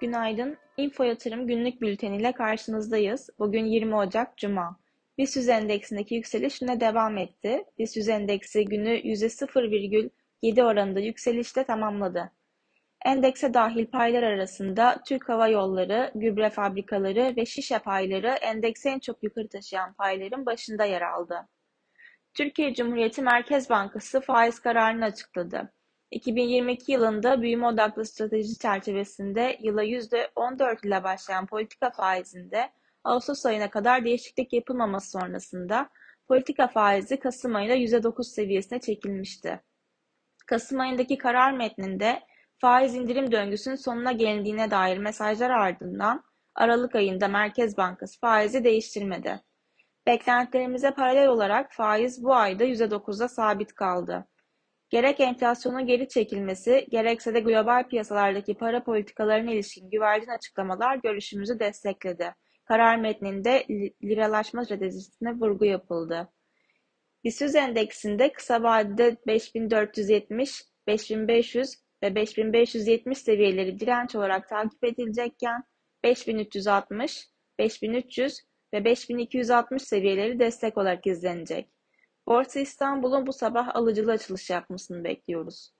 Günaydın. Info Yatırım günlük bülteniyle karşınızdayız. Bugün 20 Ocak Cuma. BIST endeksindeki yükseliş yine devam etti. BIST endeksi günü %0,7 oranında yükselişle tamamladı. Endekse dahil paylar arasında Türk Hava Yolları, gübre fabrikaları ve şişe payları endeksi en çok yukarı taşıyan payların başında yer aldı. Türkiye Cumhuriyeti Merkez Bankası faiz kararını açıkladı. 2022 yılında büyüme odaklı strateji çerçevesinde yıla %14 ile başlayan politika faizinde Ağustos ayına kadar değişiklik yapılmaması sonrasında politika faizi Kasım ayında %9 seviyesine çekilmişti. Kasım ayındaki karar metninde faiz indirim döngüsünün sonuna gelindiğine dair mesajlar ardından Aralık ayında Merkez Bankası faizi değiştirmedi. Beklentilerimize paralel olarak faiz bu ayda %9'da sabit kaldı. Gerek enflasyonun geri çekilmesi, gerekse de global piyasalardaki para politikalarına ilişkin güvercin açıklamalar görüşümüzü destekledi. Karar metninde liralaşma stratejisine vurgu yapıldı. BIST endeksinde kısa vadede 5470, 5500 ve 5570 seviyeleri direnç olarak takip edilecekken 5360, 5300 ve 5260 seviyeleri destek olarak izlenecek. Borsa İstanbul'un bu sabah alıcılı açılış yapmasını bekliyoruz.